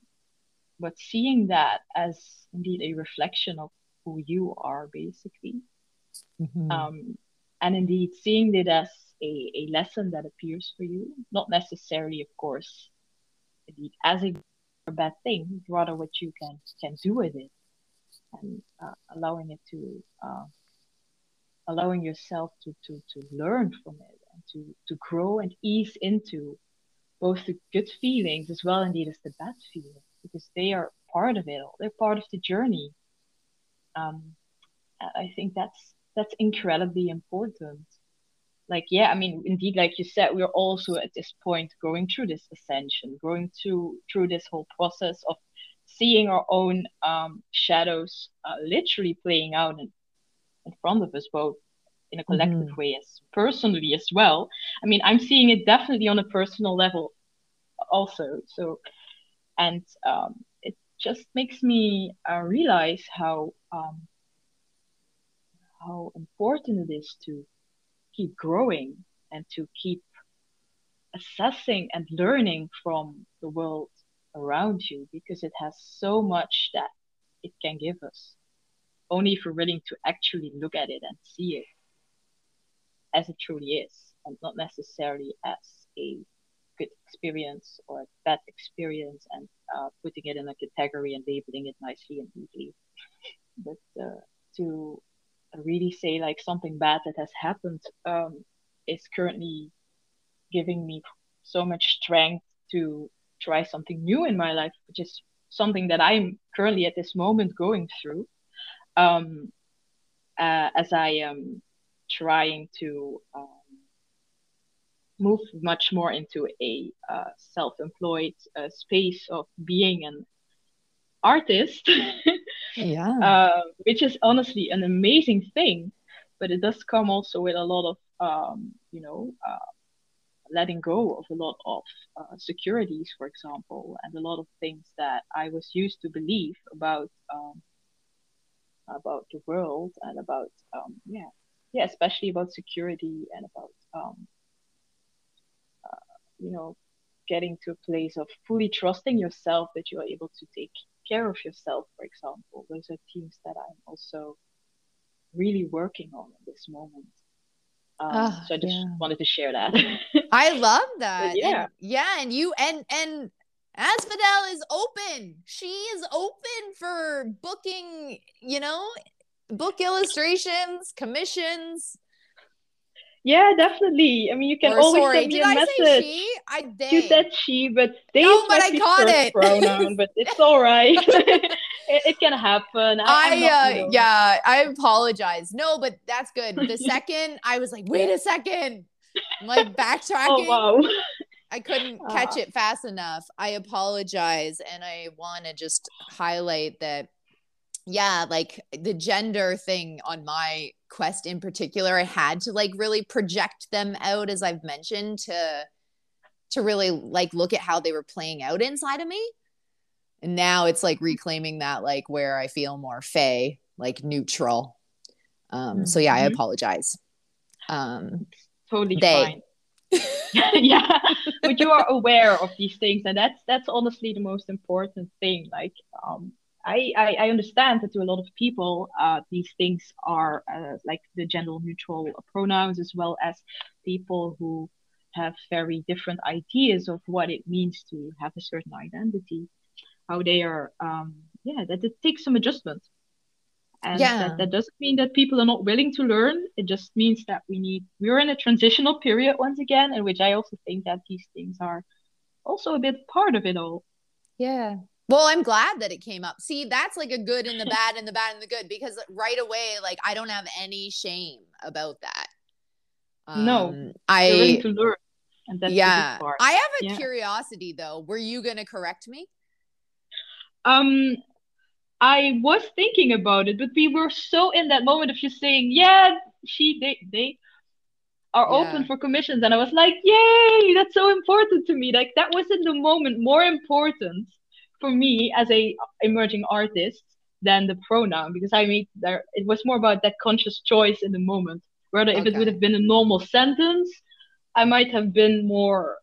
but seeing that as indeed a reflection of who you are basically mm-hmm. um, and indeed seeing it as a, a lesson that appears for you not necessarily of course indeed as a, a bad thing rather what you can can do with it and uh, allowing it to uh, allowing yourself to to to learn from it and to to grow and ease into both the good feelings as well indeed as the bad feelings because they are part of it all. They're part of the journey. Um i think that's that's incredibly important. Like yeah i mean indeed like you said we're also at this point going through this ascension going through through this whole process of seeing our own um, shadows uh, literally playing out in, in front of us both in a collective mm-hmm. way as personally as well. I mean, I'm seeing it definitely on a personal level also. So, and um, it just makes me uh, realize how um, how important it is to keep growing and to keep assessing and learning from the world around you because it has so much that it can give us only if we're willing to actually look at it and see it as it truly is, and not necessarily as a good experience or a bad experience and uh, putting it in a category and labeling it nicely and neatly. but uh, to really say like something bad that has happened um, is currently giving me so much strength to try something new in my life, which is something that I'm currently at this moment going through. Um, uh, as I am trying to um, move much more into a uh, self-employed uh, space of being an artist. Yeah. Uh, which is honestly an amazing thing but it does come also with a lot of um, you know uh, letting go of a lot of uh, securities for example and a lot of things that i was used to believe about um, about the world and about um, yeah yeah, especially about security and about um, uh, you know getting to a place of fully trusting yourself that you are able to take care of yourself. For example, those are themes that I'm also really working on at this moment. Um, oh, so I just yeah. wanted to share that. I love that. yeah, and, yeah, and you and and Asfodel is open. She is open for booking. You know, book illustrations, commissions. Yeah, definitely. I mean, you can or, always sorry, send me a I message. she? I did. You said she, but they no, but I caught it. pronoun, but it's all right. it, it, can happen. I, I uh, yeah, I apologize. No, but that's good. The second I was like, wait a second, I'm like backtracking. oh wow. I couldn't catch uh. it fast enough. I apologize, and I want to just highlight that yeah, like the gender thing on my quest in particular, I had to like really project them out as I've mentioned to to really like look at how they were playing out inside of me. And now it's like reclaiming that like where I feel more fey, like neutral. Um mm-hmm. so yeah, I mm-hmm. apologize. Um totally they, fine. yeah but you are aware of these things and that's that's honestly the most important thing like um I, I, I understand that to a lot of people, uh, these things are uh, like the gender neutral pronouns, as well as people who have very different ideas of what it means to have a certain identity, how they are, um, yeah, that it takes some adjustment. And yeah. that, that doesn't mean that people are not willing to learn. It just means that we need, we're in a transitional period once again, in which I also think that these things are also a bit part of it all. Yeah, well, I'm glad that it came up. See, that's like a good and the bad and the bad and the good because right away, like I don't have any shame about that. Um, no, I to learn. And that's yeah, I have a yeah. curiosity though. Were you gonna correct me? Um, I was thinking about it, but we were so in that moment of just saying, "Yeah, she, they, they are yeah. open for commissions," and I was like, "Yay, that's so important to me!" Like that was in the moment more important for me as a emerging artist than the pronoun because I made there. It was more about that conscious choice in the moment. Rather, okay. if it would have been a normal sentence, I might have been more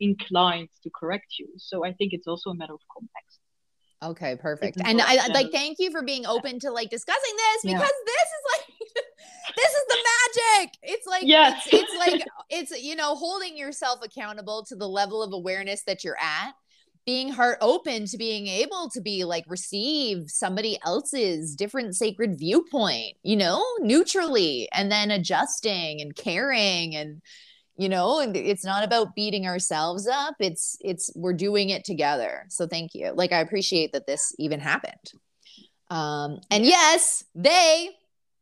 inclined to correct you. So I think it's also a matter of context. Okay, perfect. And I like thank you for being open to like discussing this because yeah. this is like this is the magic. It's like yes. it's, it's like it's you know holding yourself accountable to the level of awareness that you're at being heart open to being able to be like receive somebody else's different sacred viewpoint, you know, neutrally and then adjusting and caring and you know and it's not about beating ourselves up it's it's we're doing it together. So thank you. Like i appreciate that this even happened. Um and yes they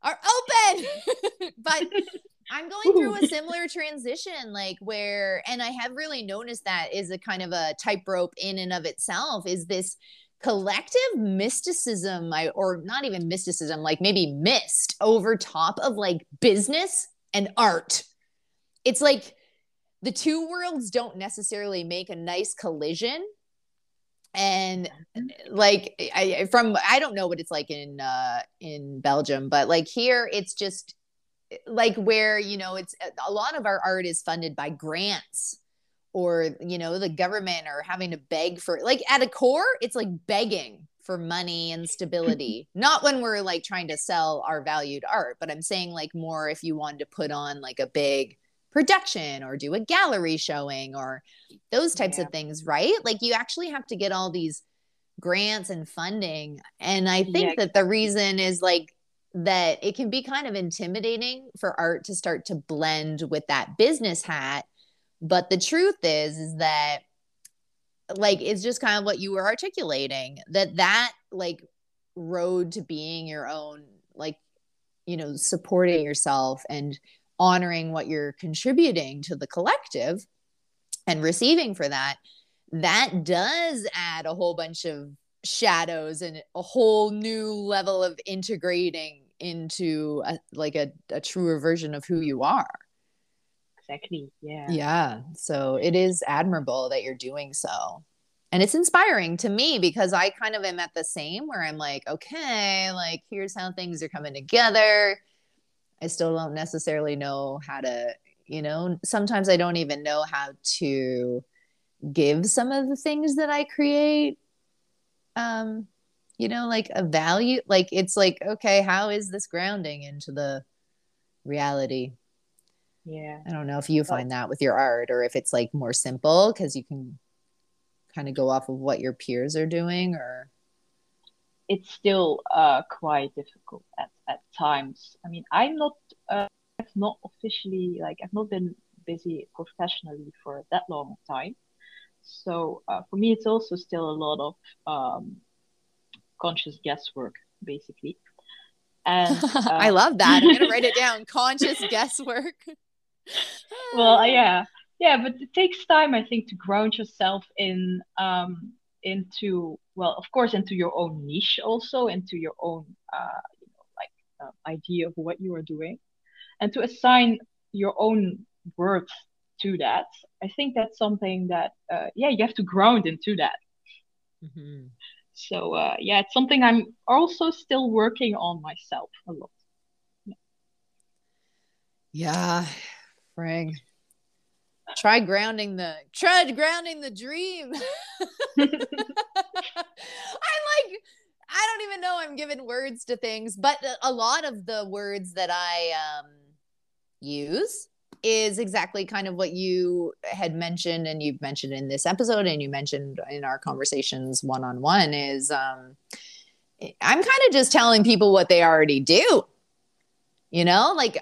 are open but i'm going through a similar transition like where and i have really noticed that is a kind of a tightrope in and of itself is this collective mysticism I, or not even mysticism like maybe mist over top of like business and art. It's like the two worlds don't necessarily make a nice collision. And like I from I don't know what it's like in uh in Belgium but like here it's just like where you know it's uh, a lot of our art is funded by grants or you know the government or having to beg for like at a core it's like begging for money and stability not when we're like trying to sell our valued art but i'm saying like more if you wanted to put on like a big production or do a gallery showing or those types yeah. of things, right? Like you actually have to get all these grants and funding. And I think yeah. that the reason is like that it can be kind of intimidating for art to start to blend with that business hat. But the truth is, is that like it's just kind of what you were articulating that that like road to being your own like you know supporting yourself and honoring what you're contributing to the collective and receiving for that, that does add a whole bunch of shadows and a whole new level of integrating into a, like a, a truer version of who you are. Exactly yeah. Yeah. So it is admirable that you're doing so. And it's inspiring to me because i kind of am at the same where i'm like okay like here's how things are coming together. I still don't necessarily know how to, you know, sometimes I don't even know how to give some of the things that I create um you know like a value like it's like okay how is this grounding into the reality yeah i don't know if you find that with your art or if it's like more simple because you can kind of go off of what your peers are doing or it's still uh, quite difficult at, at times. I mean, I'm not, uh, I've not officially, like, I've not been busy professionally for that long time. So uh, for me, it's also still a lot of um, conscious guesswork, basically. And I uh, love that. I'm gonna write it down. Conscious guesswork. well, yeah, yeah, but it takes time, I think, to ground yourself in um, into well of course into your own niche also into your own uh, you know, like uh, idea of what you are doing and to assign your own worth to that i think that's something that uh, yeah you have to ground into that mm-hmm. So uh, yeah it's something i'm also still working on myself a lot. Yeah, Frank. Try grounding the try grounding the dream. I'm like i don't even know i'm giving words to things but a lot of the words that i um use is exactly kind of what you had mentioned and you've mentioned in this episode and you mentioned in our conversations one on one is um I'm kind of just telling people what they already do. You know, like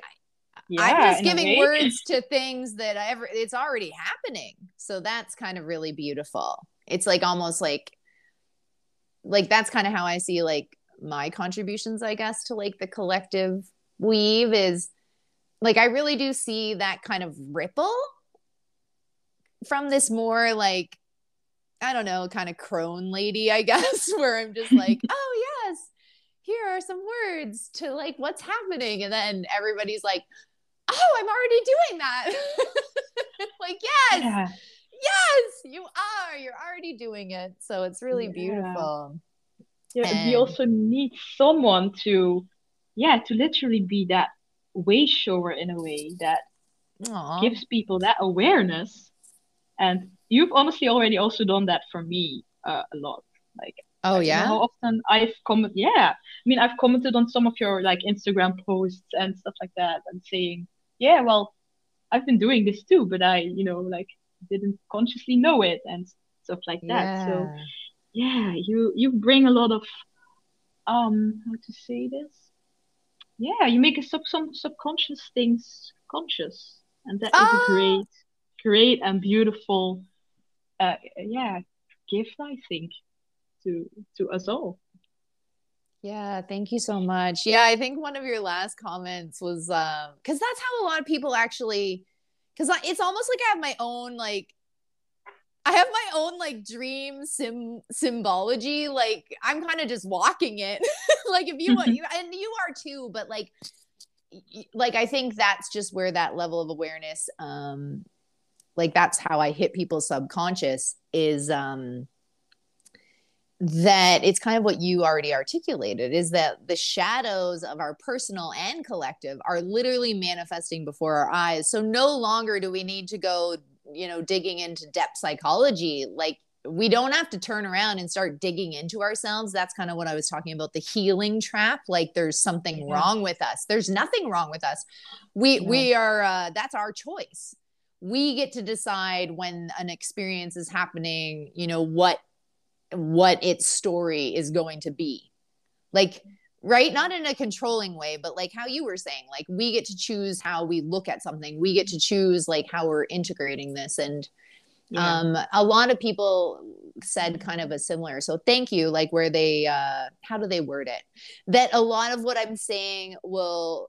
yeah, I'm just giving words to things that ever it's already happening. So that's kind of really beautiful. It's like almost like like that's kind of how I see like my contributions, I guess, to like the collective weave is like I really do see that kind of ripple from this more like I don't know, kind of crone lady, I guess, where I'm just like, oh yes, here are some words to like what's happening. And then everybody's like, oh, I'm already doing that. like, yes, yeah. yes, you are. You're already doing it. So it's really yeah. beautiful. Yeah, and... we also need someone to, yeah, to literally be that way shower in a way that Aww. gives people that awareness. And you've honestly already also done that for me uh, a lot. Like, oh yeah, how often I've commented. Yeah, I mean, I've commented on some of your like Instagram posts and stuff like that, and saying, yeah, well, I've been doing this too, but I, you know, like didn't consciously know it and stuff like that. Yeah. So, yeah, you you bring a lot of um, how to say this? Yeah, you make a sub some subconscious things conscious, and that is a ah! great, great and beautiful uh, yeah gift i think to to us all yeah thank you so much yeah i think one of your last comments was um because that's how a lot of people actually because it's almost like i have my own like I have my own like dream sim symbology. Like I'm kind of just walking it. like if you want you and you are too, but like like I think that's just where that level of awareness um like that's how i hit people's subconscious is um that it's kind of what you already articulated is that the shadows of our personal and collective are literally manifesting before our eyes so no longer do we need to go you know digging into depth psychology like we don't have to turn around and start digging into ourselves. That's kind of what i was talking about the healing trap. Like there's something yeah. wrong with us. There's nothing wrong with us. We yeah. we are uh, that's our choice. We get to decide when an experience is happening you know what what its story is going to be. Like right not in a controlling way but like how you were saying like we get to choose how we look at something we get to choose like how we're integrating this and yeah. um a lot of people said kind of a similar so thank you like where they uh how do they word it that a lot of what i'm saying will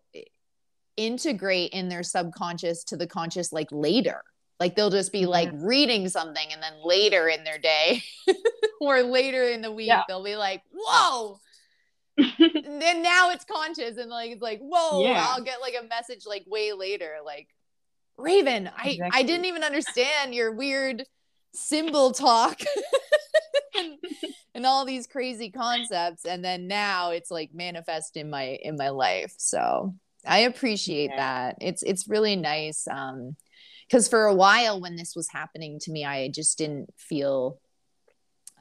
integrate in their subconscious to the conscious like later. Like they'll just be like reading something and then later in their day or later in the week yeah. they'll be like, "Whoa." then now it's conscious and like it's like, "Whoa, yeah. I'll get like a message like way later like Raven, I exactly. I didn't even understand your weird symbol talk." and, and all these crazy concepts and then now it's like manifest in my in my life so I appreciate yeah. that. It's it's really nice. Um, because for a while when this was happening to me, I just didn't feel.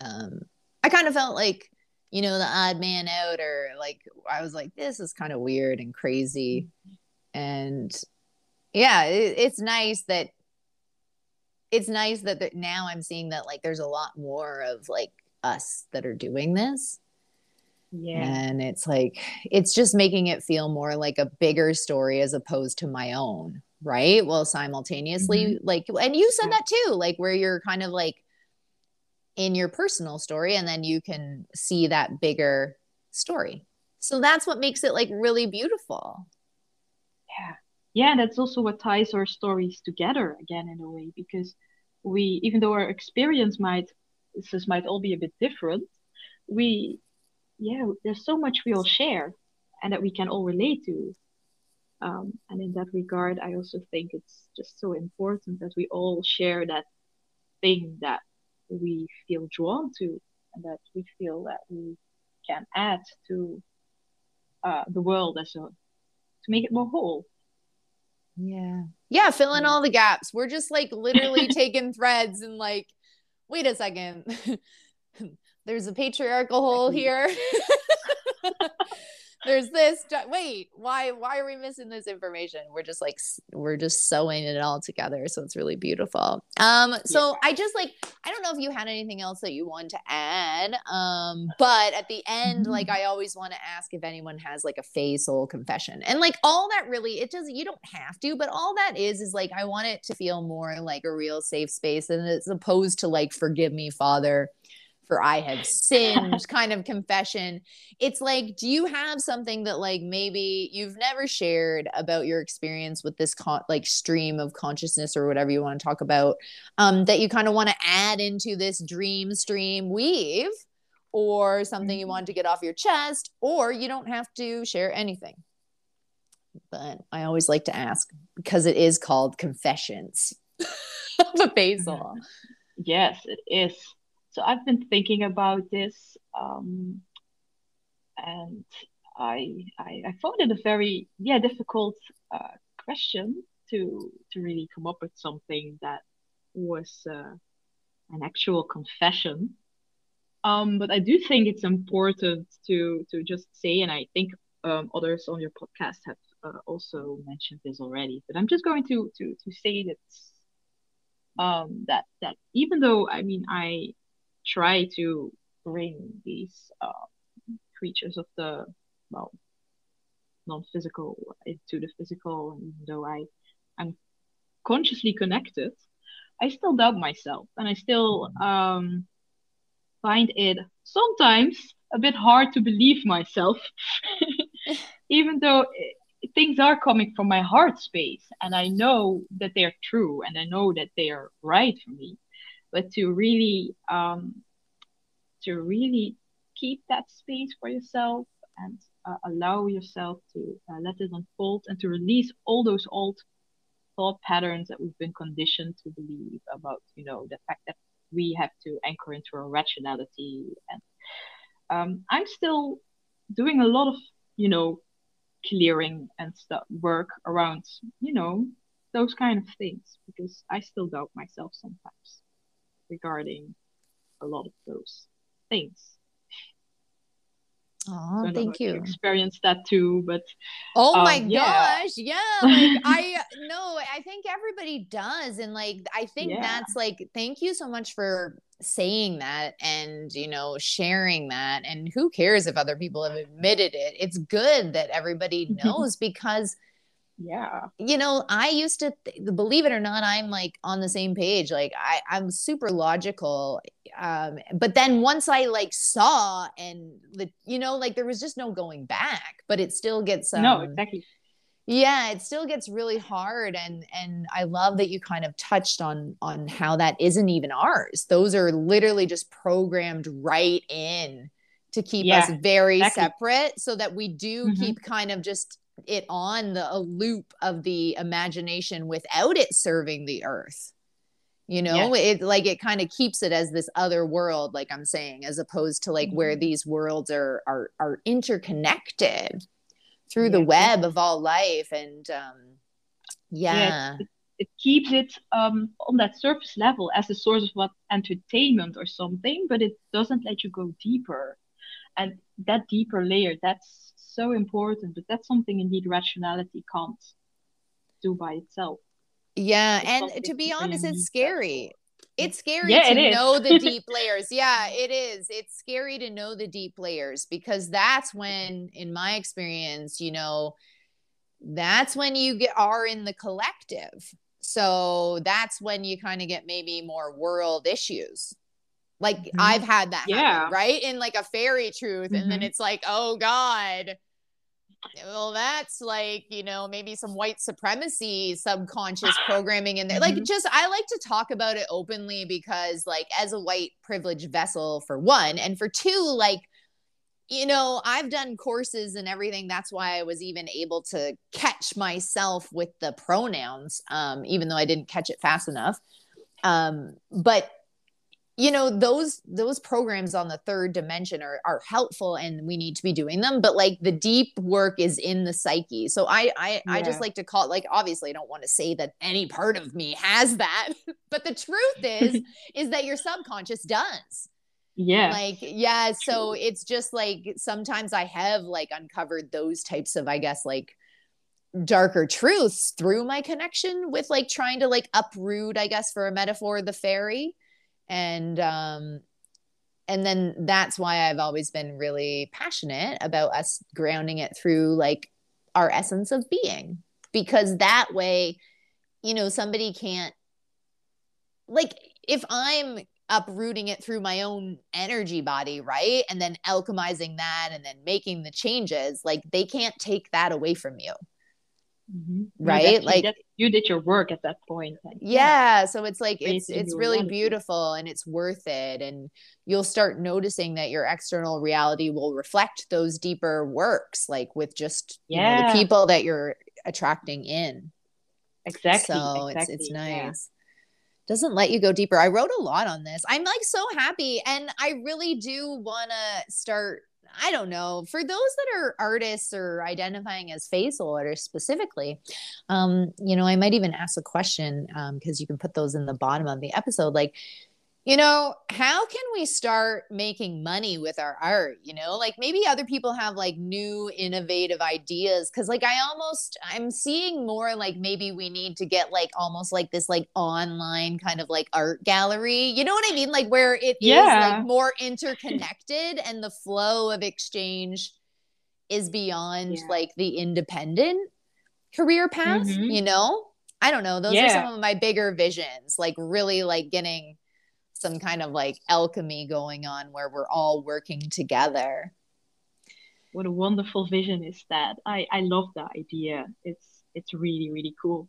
Um, I kind of felt like, you know, the odd man out, or like I was like, this is kind of weird and crazy, and yeah, it, it's nice that. It's nice that, that now I'm seeing that like there's a lot more of like us that are doing this yeah. And it's like, it's just making it feel more like a bigger story as opposed to my own. Right. Well, simultaneously, mm-hmm. like, and you said that too, like where you're kind of like in your personal story and then you can see that bigger story. So that's what makes it like really beautiful. Yeah. Yeah. That's also what ties our stories together again, in a way, because we, even though our experience might, this might all be a bit different, we yeah, there's so much we all share and that we can all relate to. Um, and in that regard, I also think it's just so important that we all share that thing that we feel drawn to and that we feel that we can add to uh, the world as a to make it more whole. Yeah. Yeah, fill in all the gaps. We're just like literally taking threads and like, wait a second. there's a patriarchal hole here. there's this wait why why are we missing this information we're just like we're just sewing it all together so it's really beautiful um so yeah. i just like i don't know if you had anything else that you wanted to add um but at the end mm-hmm. like i always want to ask if anyone has like a Fae soul confession and like all that really it does you don't have to but all that is is like i want it to feel more like a real safe space and as opposed to like forgive me father for I have sinned kind of confession. It's like, do you have something that like maybe you've never shared about your experience with this con- like stream of consciousness or whatever you want to talk about um, that you kind of want to add into this dream stream weave or something you mm-hmm. want to get off your chest or you don't have to share anything. But I always like to ask because it is called confessions of a Fae Soul. Yes, it is. So I've been thinking about this, um, and I, I, I found it a very yeah difficult uh, question to to really come up with something that was uh, an actual confession. Um, but I do think it's important to to just say, and I think um, others on your podcast have uh, also mentioned this already. But I'm just going to to to say that um, that that even though I mean I try to bring these uh, creatures of the well non-physical into the physical and even though i i'm consciously connected i still doubt myself. And i still um, find it sometimes a bit hard to believe myself even though it, things are coming from my heart space. And i know that they're true and i know that they are right for me but to really um, to really keep that space for yourself and uh, allow yourself to uh, let it unfold and to release all those old thought patterns that we've been conditioned to believe about you know the fact that we have to anchor into our rationality. And um, i'm still doing a lot of you know clearing and stuff work around you know those kind of things because i still doubt myself sometimes regarding a lot of those things. Oh, so thank you. Experienced that too, but oh um, my yeah. gosh, yeah. Like I no, I think everybody does, and like I think yeah. that's like thank you so much for saying that and you know sharing that. And who cares if other people have admitted it? It's good that everybody knows because yeah you know i used to th- believe it or not i'm like on the same page like i i'm super logical um but then once i like saw and the you know like there was just no going back but it still gets um, no exactly yeah it still gets really hard and and i love that you kind of touched on on how that isn't even ours those are literally just programmed right in to keep yeah, us very exactly. separate so that we do mm-hmm. keep kind of just it on the a loop of the imagination without it serving the earth you know yes. it like it kind of keeps it as this other world like i'm saying as opposed to like mm-hmm. where these worlds are are are interconnected through yeah. the web of all life and um yeah, yeah it, it, keeps it um on that surface level as a source of what entertainment or something but it doesn't let you go deeper and that deeper layer that's so important, but that's something indeed rationality can't do by itself. Yeah, it's and to be honest, it's scary. It's scary yeah, to know the deep layers. Yeah, it is. It's scary to know the deep layers because that's when, in my experience, you know, that's when you get are in the collective. So that's when you kind of get maybe more world issues like mm-hmm. I've had that yeah. happen, right? In like a fairy truth. Mm-hmm. And then mm-hmm. it's like, oh God. Well, that's like, you know, maybe some white supremacy subconscious programming in there. Mm-hmm. Like, just I like to talk about it openly because, like, as a white privileged vessel, for one, and for two, like, you know, I've done courses and everything. That's why I was even able to catch myself with the pronouns, um, even though I didn't catch it fast enough. Um, but you know those those programs on the third dimension are are helpful and we need to be doing them but like the deep work is in the psyche. So i i, yeah. I just like to call it like obviously i don't want to say that any part of me has that but the truth is is that your subconscious does. Yeah. Like yeah so it's just like sometimes i have like uncovered those types of i guess like darker truths through my connection with like trying to like uproot i guess for a metaphor the fairy and um and then that's why I've always been really passionate about us grounding it through like our essence of being because that way you know somebody can't like if I'm uprooting it through my own energy body, right? And then alchemizing that and then making the changes, like they can't take that away from you. Mm-hmm. Right? like you did your work at that point. yeah. yeah. So it's like it's it's really beautiful and it's worth it. And you'll start noticing that your external reality will reflect those deeper works, like with just yeah. you know, the people that you're attracting in. Exactly. So exactly. it's it's nice doesn't let you go deeper. I wrote a lot on this. I'm like so happy and I really do want to start I don't know, for those that are artists or identifying as Fae Soul artists specifically, um, you know, I might even ask a question because um, you can put those in the bottom of the episode. Like, you know, how can we start making money with our art? You know, like maybe other people have like new innovative ideas. Cause like I almost, I'm seeing more like maybe we need to get like almost like this like online kind of like art gallery. You know what I mean? Like where it yeah. is like more interconnected and the flow of exchange is beyond yeah. like the independent career path, mm-hmm. you know? I don't know. Those yeah. are some of my bigger visions, like really like getting some kind of like alchemy going on where we're all working together. What a wonderful vision is that. I i love that idea. It's it's really really cool.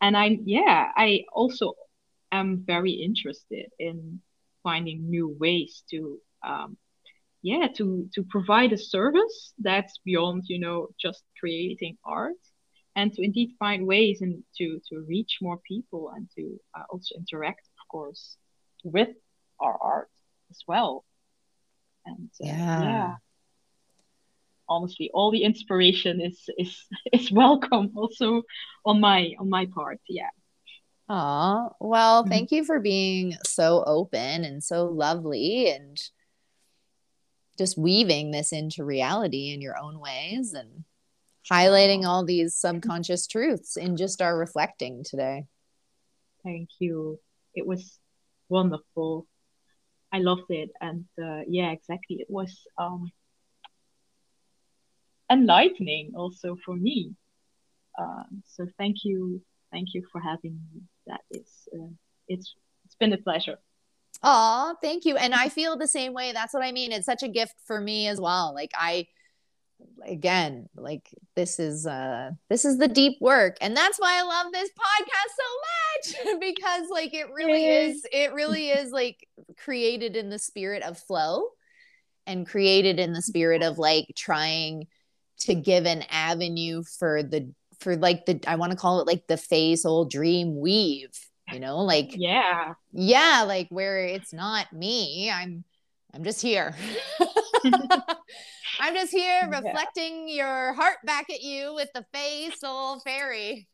And i yeah i also am very interested in finding new ways to um yeah to to provide a service that's beyond you know just creating art and to indeed find ways and to to reach more people and to uh, also interact of course with our art as well. And uh, yeah. yeah. honestly, all the inspiration is is is welcome also on my on my part. Yeah. Aw, well, mm-hmm. thank you for being so open and so lovely and just weaving this into reality in your own ways and highlighting all these subconscious truths in just our reflecting today. Thank you. It was wonderful. I loved it, and uh, yeah, exactly. It was um, enlightening also for me. Uh, so thank you, thank you for having me. That is, uh, it's it's been a pleasure. Oh, thank you. And I feel the same way. That's what I mean. It's such a gift for me as well. Like I again like this is uh this is the deep work. And that's why i love this podcast so much because like it really is it really is like created in the spirit of flow and created in the spirit of like trying to give an avenue for the for like the i want to call it like the Fae Soul dream weave you know like yeah. yeah like where it's not me i'm i'm just here I'm just here reflecting yeah. your heart back at you with the Soul Fairy,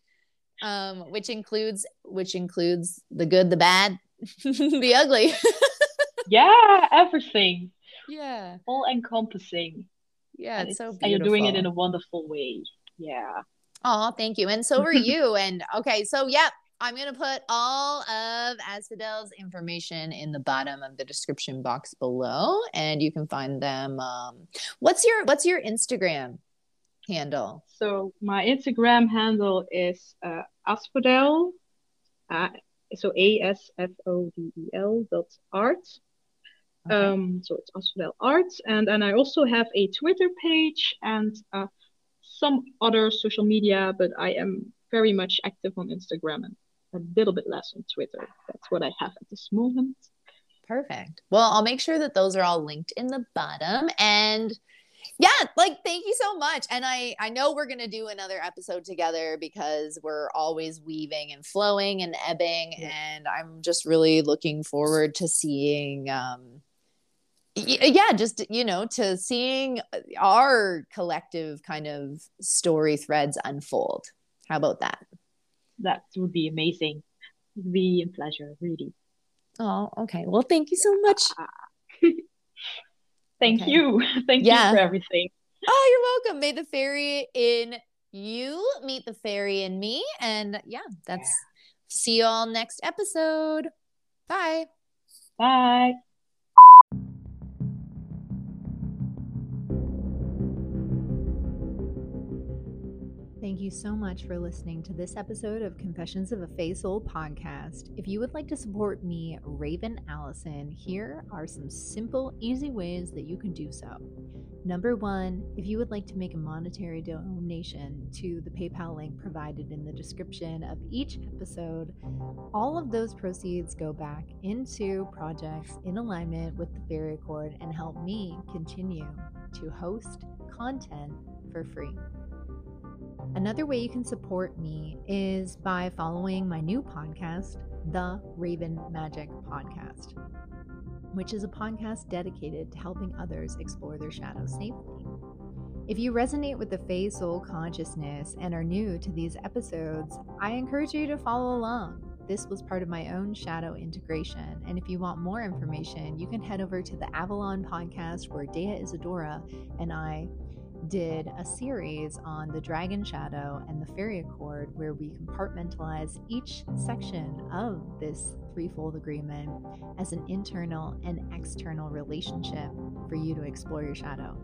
um, which includes which includes the good, the bad, the ugly. yeah, everything. Yeah, all encompassing. Yeah, it's, it's, so beautiful. And you're doing it in a wonderful way. Yeah. Oh, thank you. And so are you. and okay, so yeah, I'm going to put all of Asfodel's information in the bottom of the description box below, and you can find them. Um, what's your What's your Instagram handle? So my Instagram handle is uh, Asfodel, uh, so A S F O D E L dot art. Okay. Um, so it's Asfodel Arts, and and I also have a Twitter page and uh, some other social media, but I am very much active on Instagram and a little bit less on Twitter. That's what I have at this moment. Perfect. Well, I'll make sure that those are all linked in the bottom and yeah, like thank you so much. And I I know we're going to do another episode together because we're always weaving and flowing and ebbing yeah. and I'm just really looking forward to seeing um yeah just you know to seeing our collective kind of story threads unfold how about that that would be amazing. It would be a pleasure, really. Oh, okay. Well, thank you so much. thank okay. you. Thank yeah. you for everything. Oh, you're welcome. May the fairy in you meet the fairy in me. And yeah, that's yeah. see you all next episode. Bye. Bye. Thank you so much for listening to this episode of Confessions of a Fae Soul podcast. If you would like to support me, Raven Allison, here are some simple, easy ways that you can do so. Number one, if you would like to make a monetary donation to the PayPal link provided in the description of each episode, all of those proceeds go back into projects in alignment with the Fairy Accord and help me continue to host content for free. Another way you can support me is by following my new podcast, The Raven Magick Podcast, which is a podcast dedicated to helping others explore their shadows safely. If you resonate with the Fae Soul consciousness and are new to these episodes, I encourage you to follow along. This was part of my own shadow integration. And if you want more information, you can head over to the Avalon podcast where Dea Isadora and I did a series on the Dragon Shadow and the Fairy Accord, where we compartmentalize each section of this threefold agreement as an internal and external relationship for you to explore your shadow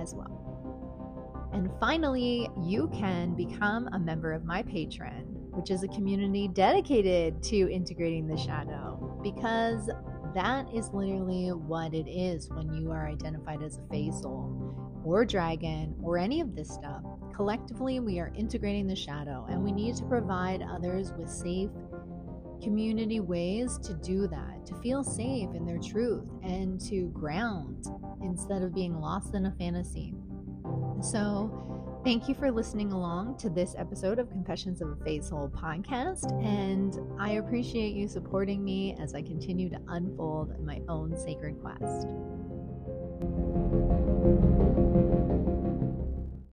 as well. And finally, you can become a member of my Patreon, which is a community dedicated to integrating the shadow, because that is literally what it is when you are identified as a Fae soul or dragon or any of this stuff. Collectively, we are integrating the shadow, and we need to provide others with safe community ways to do that, to feel safe in their truth, and to ground instead of being lost in a fantasy. So, thank you for listening along to this episode of Confessions of a Soul podcast, and I appreciate you supporting me as I continue to unfold my own sacred quest.